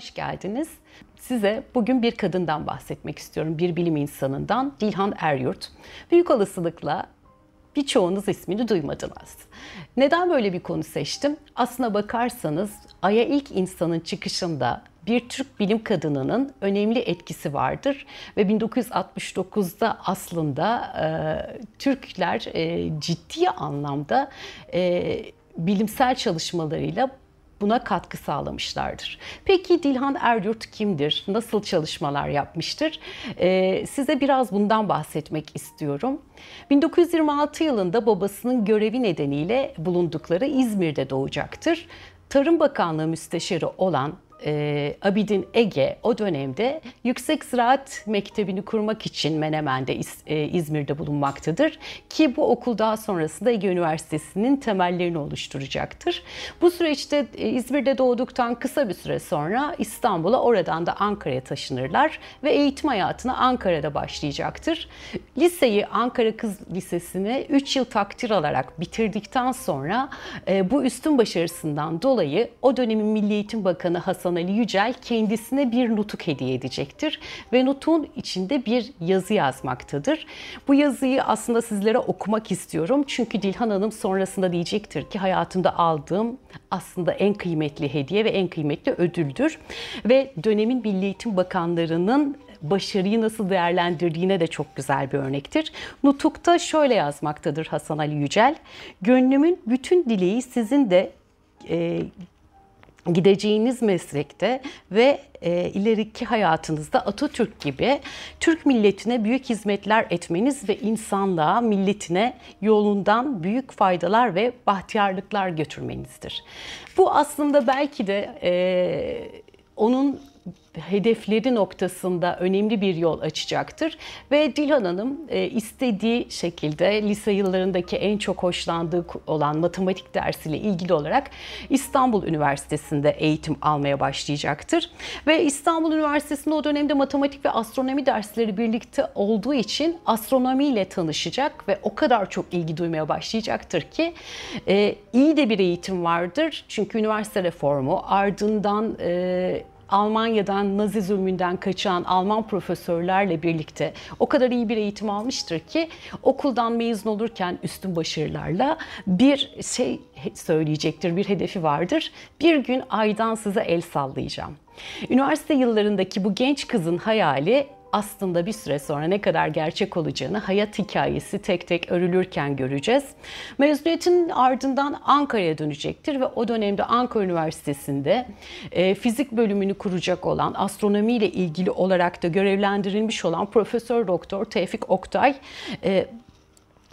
Hoş geldiniz. Size bugün bir kadından bahsetmek istiyorum. Bir bilim insanından Dilhan Eryurt. Büyük olasılıkla birçoğunuz ismini duymadınız. Neden böyle bir konu seçtim? Aslına bakarsanız Ay'a ilk insanın çıkışında bir Türk bilim kadınının önemli etkisi vardır ve 1969'da aslında e, Türkler e, ciddi anlamda e, bilimsel çalışmalarıyla buna katkı sağlamışlardır. Peki Dilhan Eryurt kimdir? Nasıl çalışmalar yapmıştır? Ee, size biraz bundan bahsetmek istiyorum. 1926 yılında babasının görevi nedeniyle bulundukları İzmir'de doğacaktır. Tarım Bakanlığı müsteşarı olan e, Abidin Ege o dönemde Yüksek Ziraat Mektebi'ni kurmak için Menemen'de e, İzmir'de bulunmaktadır. Ki bu okul daha sonrasında Ege Üniversitesi'nin temellerini oluşturacaktır. Bu süreçte e, İzmir'de doğduktan kısa bir süre sonra İstanbul'a oradan da Ankara'ya taşınırlar ve eğitim hayatına Ankara'da başlayacaktır. Liseyi Ankara Kız Lisesi'ni 3 yıl takdir alarak bitirdikten sonra bu üstün başarısından dolayı o dönemin Milli Eğitim Bakanı Hasan Hasan Ali Yücel kendisine bir nutuk hediye edecektir. Ve nutun içinde bir yazı yazmaktadır. Bu yazıyı aslında sizlere okumak istiyorum. Çünkü Dilhan Hanım sonrasında diyecektir ki hayatımda aldığım aslında en kıymetli hediye ve en kıymetli ödüldür. Ve dönemin Milli Eğitim Bakanlarının başarıyı nasıl değerlendirdiğine de çok güzel bir örnektir. Nutuk'ta şöyle yazmaktadır Hasan Ali Yücel. Gönlümün bütün dileği sizin de e, gideceğiniz meslekte ve e, ileriki hayatınızda Atatürk gibi Türk milletine büyük hizmetler etmeniz ve insanlığa, milletine yolundan büyük faydalar ve bahtiyarlıklar götürmenizdir. Bu aslında belki de e, onun hedefleri noktasında önemli bir yol açacaktır. Ve Dilhan Hanım e, istediği şekilde lise yıllarındaki en çok hoşlandığı olan matematik dersiyle ilgili olarak İstanbul Üniversitesi'nde eğitim almaya başlayacaktır. Ve İstanbul Üniversitesi'nde o dönemde matematik ve astronomi dersleri birlikte olduğu için astronomiyle tanışacak ve o kadar çok ilgi duymaya başlayacaktır ki e, iyi de bir eğitim vardır. Çünkü üniversite reformu ardından e, Almanya'dan Nazi zulmünden kaçan Alman profesörlerle birlikte o kadar iyi bir eğitim almıştır ki okuldan mezun olurken üstün başarılarla bir şey söyleyecektir, bir hedefi vardır. Bir gün aydan size el sallayacağım. Üniversite yıllarındaki bu genç kızın hayali aslında bir süre sonra ne kadar gerçek olacağını hayat hikayesi tek tek örülürken göreceğiz. Mezuniyetin ardından Ankara'ya dönecektir ve o dönemde Ankara Üniversitesi'nde e, fizik bölümünü kuracak olan astronomi ile ilgili olarak da görevlendirilmiş olan Profesör Doktor Tevfik Oktay e,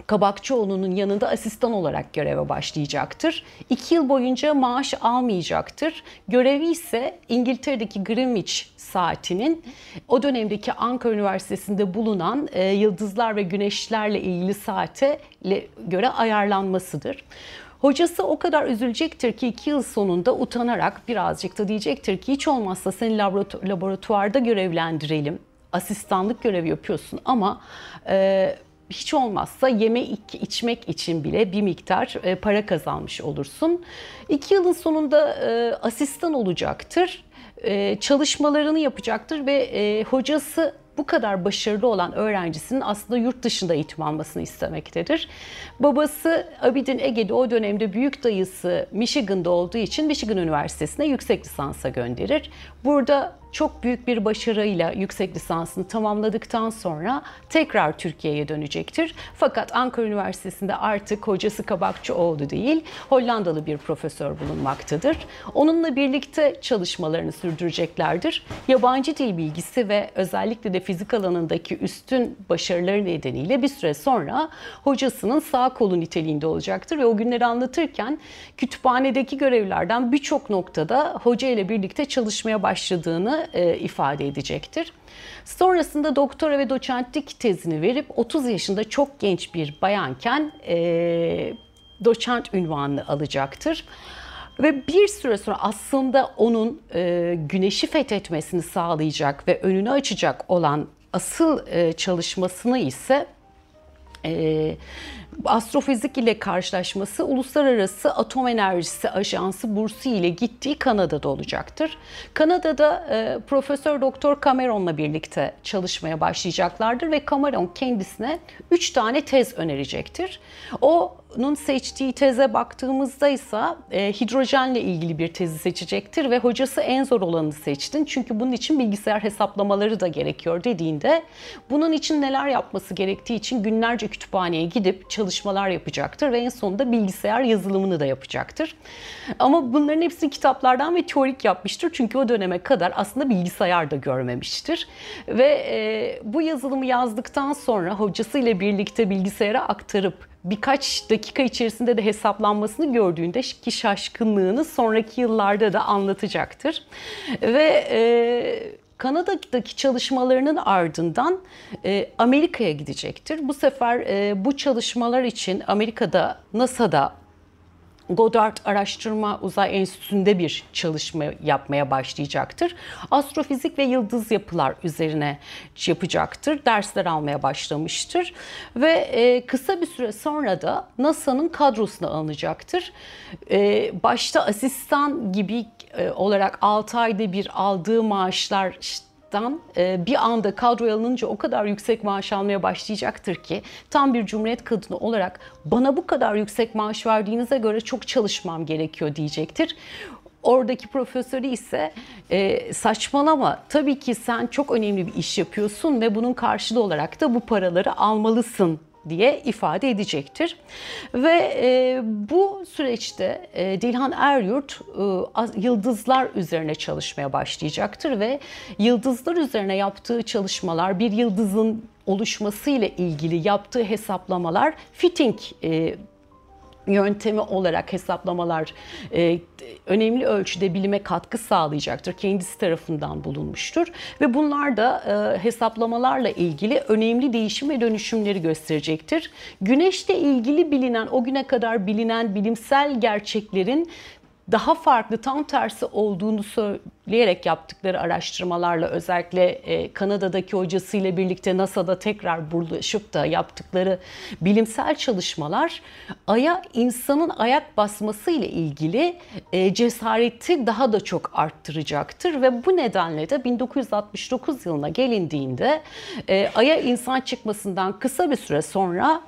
Kabakçıoğlu'nun yanında asistan olarak göreve başlayacaktır. İki yıl boyunca maaş almayacaktır. Görevi ise İngiltere'deki Greenwich saatinin o dönemdeki Ankara Üniversitesi'nde bulunan e, yıldızlar ve güneşlerle ilgili saate göre ayarlanmasıdır. Hocası o üzülecektir üzülecektir ki iki yıl sonunda utanarak birazcık da diyecektir ki hiç olmazsa seni laboratuvarda görevlendirelim. Asistanlık görevi yapıyorsun ama e, hiç olmazsa yeme içmek için bile bir miktar e, para kazanmış olursun. İki yılın sonunda e, asistan olacaktır, e, çalışmalarını yapacaktır ve hocası bu kadar başarılı olan öğrencisinin aslında yurt dışında eğitim almasını istemektedir. Babası Abidin Ege'de o dönemde büyük dayısı Michigan'da olduğu için Michigan Üniversitesi'ne yüksek lisansa gönderir. Burada çok büyük bir başarıyla yüksek lisansını tamamladıktan sonra tekrar Türkiye'ye dönecektir. Fakat Ankara Üniversitesi'nde artık hocası Kabakçıoğlu değil, Hollandalı bir profesör bulunmaktadır. Onunla birlikte çalışmalarını sürdüreceklerdir. Yabancı dil bilgisi ve özellikle de fizik alanındaki üstün başarıları nedeniyle bir süre sonra hocasının sağ kolu niteliğinde olacaktır ve o günleri anlatırken kütüphanedeki görevlerden birçok noktada hoca ile birlikte çalışmaya başladığını e, ifade edecektir. Sonrasında doktora ve doçentlik tezini verip 30 yaşında çok genç bir bayanken e, doçent ünvanını alacaktır. Ve bir süre sonra aslında onun e, güneşi fethetmesini sağlayacak ve önünü açacak olan asıl e, çalışmasını ise e, astrofizik ile karşılaşması Uluslararası Atom Enerjisi Ajansı bursu ile gittiği Kanada'da olacaktır. Kanada'da e, Profesör Doktor Cameron'la birlikte çalışmaya başlayacaklardır ve Cameron kendisine 3 tane tez önerecektir. O'nun seçtiği teze baktığımızda ise e, hidrojenle ilgili bir tezi seçecektir ve hocası en zor olanı seçtin çünkü bunun için bilgisayar hesaplamaları da gerekiyor dediğinde bunun için neler yapması gerektiği için günlerce kütüphaneye gidip çalışmalar yapacaktır ve en sonunda bilgisayar yazılımını da yapacaktır. Ama bunların hepsini kitaplardan ve teorik yapmıştır çünkü o döneme kadar aslında bilgisayar da görmemiştir. Ve e, bu yazılımı yazdıktan sonra hocasıyla birlikte bilgisayara aktarıp birkaç dakika içerisinde de hesaplanmasını gördüğünde ki şaşkınlığını sonraki yıllarda da anlatacaktır. Ve e, Kanada'daki çalışmalarının ardından e, Amerika'ya gidecektir. Bu sefer e, bu çalışmalar için Amerika'da NASA'da Goddard Araştırma Uzay Enstitüsü'nde bir çalışma yapmaya başlayacaktır. Astrofizik ve yıldız yapılar üzerine yapacaktır. Dersler almaya başlamıştır. Ve e, kısa bir süre sonra da NASA'nın kadrosuna alınacaktır. E, başta asistan gibi olarak 6 ayda bir aldığı maaşlar işte e, bir anda kadroya alınınca o kadar yüksek maaş almaya başlayacaktır ki tam bir cumhuriyet kadını olarak bana bu kadar yüksek maaş verdiğinize göre çok çalışmam gerekiyor diyecektir. Oradaki profesörü ise e, saçmalama tabii ki sen çok önemli bir iş yapıyorsun ve bunun karşılığı olarak da bu paraları almalısın diye ifade edecektir. Ve e, bu süreçte e, Dilhan Eryurt e, yıldızlar üzerine çalışmaya başlayacaktır ve yıldızlar üzerine yaptığı çalışmalar bir yıldızın oluşması ile ilgili yaptığı hesaplamalar fitting e, yöntemi olarak hesaplamalar e, önemli ölçüde bilime katkı sağlayacaktır. Kendisi tarafından bulunmuştur ve bunlar da e, hesaplamalarla ilgili önemli değişim ve dönüşümleri gösterecektir. Güneşle ilgili bilinen o güne kadar bilinen bilimsel gerçeklerin daha farklı tam tersi olduğunu söyleyerek yaptıkları araştırmalarla özellikle e, Kanada'daki hocasıyla birlikte NASA'da tekrar buluşup da yaptıkları bilimsel çalışmalar Ay'a insanın ayak basması ile ilgili e, cesareti daha da çok arttıracaktır ve bu nedenle de 1969 yılına gelindiğinde e, Ay'a insan çıkmasından kısa bir süre sonra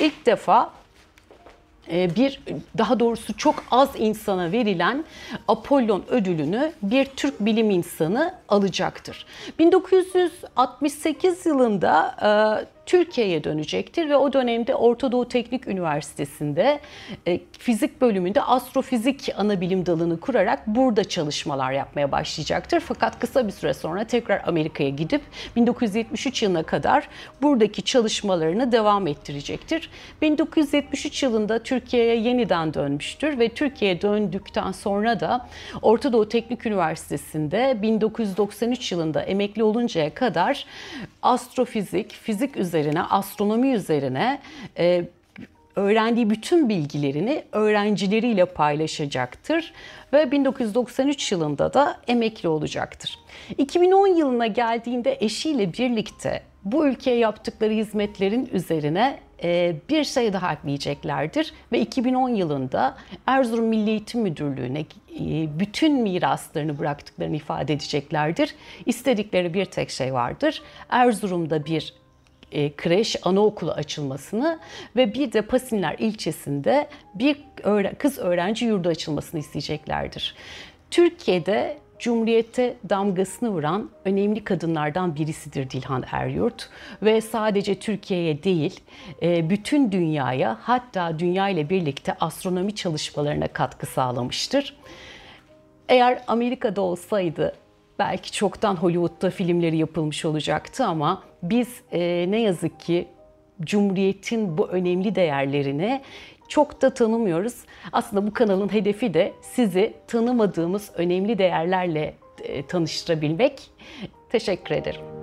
ilk defa bir daha doğrusu çok az insana verilen Apollon ödülünü bir Türk bilim insanı alacaktır. 1968 yılında e, Türkiye'ye dönecektir ve o dönemde Orta Doğu Teknik Üniversitesi'nde e, fizik bölümünde astrofizik ana bilim dalını kurarak burada çalışmalar yapmaya başlayacaktır. Fakat kısa bir süre sonra tekrar Amerika'ya gidip 1973 yılına kadar buradaki çalışmalarını devam ettirecektir. 1973 yılında Türkiye'ye yeniden dönmüştür ve Türkiye'ye döndükten sonra da Orta Doğu Teknik Üniversitesi'nde 1993 yılında emekli oluncaya kadar astrofizik, fizik üzerine üzerine, astronomi üzerine e, öğrendiği bütün bilgilerini öğrencileriyle paylaşacaktır ve 1993 yılında da emekli olacaktır. 2010 yılına geldiğinde eşiyle birlikte bu ülkeye yaptıkları hizmetlerin üzerine e, bir şey daha ekleyeceklerdir ve 2010 yılında Erzurum Milli Eğitim Müdürlüğü'ne e, bütün miraslarını bıraktıklarını ifade edeceklerdir. İstedikleri bir tek şey vardır. Erzurum'da bir e, kreş, anaokulu açılmasını ve bir de Pasinler ilçesinde bir kız öğrenci yurdu açılmasını isteyeceklerdir. Türkiye'de Cumhuriyete damgasını vuran önemli kadınlardan birisidir Dilhan Eryurt ve sadece Türkiye'ye değil e, bütün dünyaya hatta dünya ile birlikte astronomi çalışmalarına katkı sağlamıştır. Eğer Amerika'da olsaydı belki çoktan Hollywood'da filmleri yapılmış olacaktı ama biz e, ne yazık ki Cumhuriyet'in bu önemli değerlerini çok da tanımıyoruz. Aslında bu kanalın hedefi de sizi tanımadığımız önemli değerlerle e, tanıştırabilmek. Teşekkür ederim.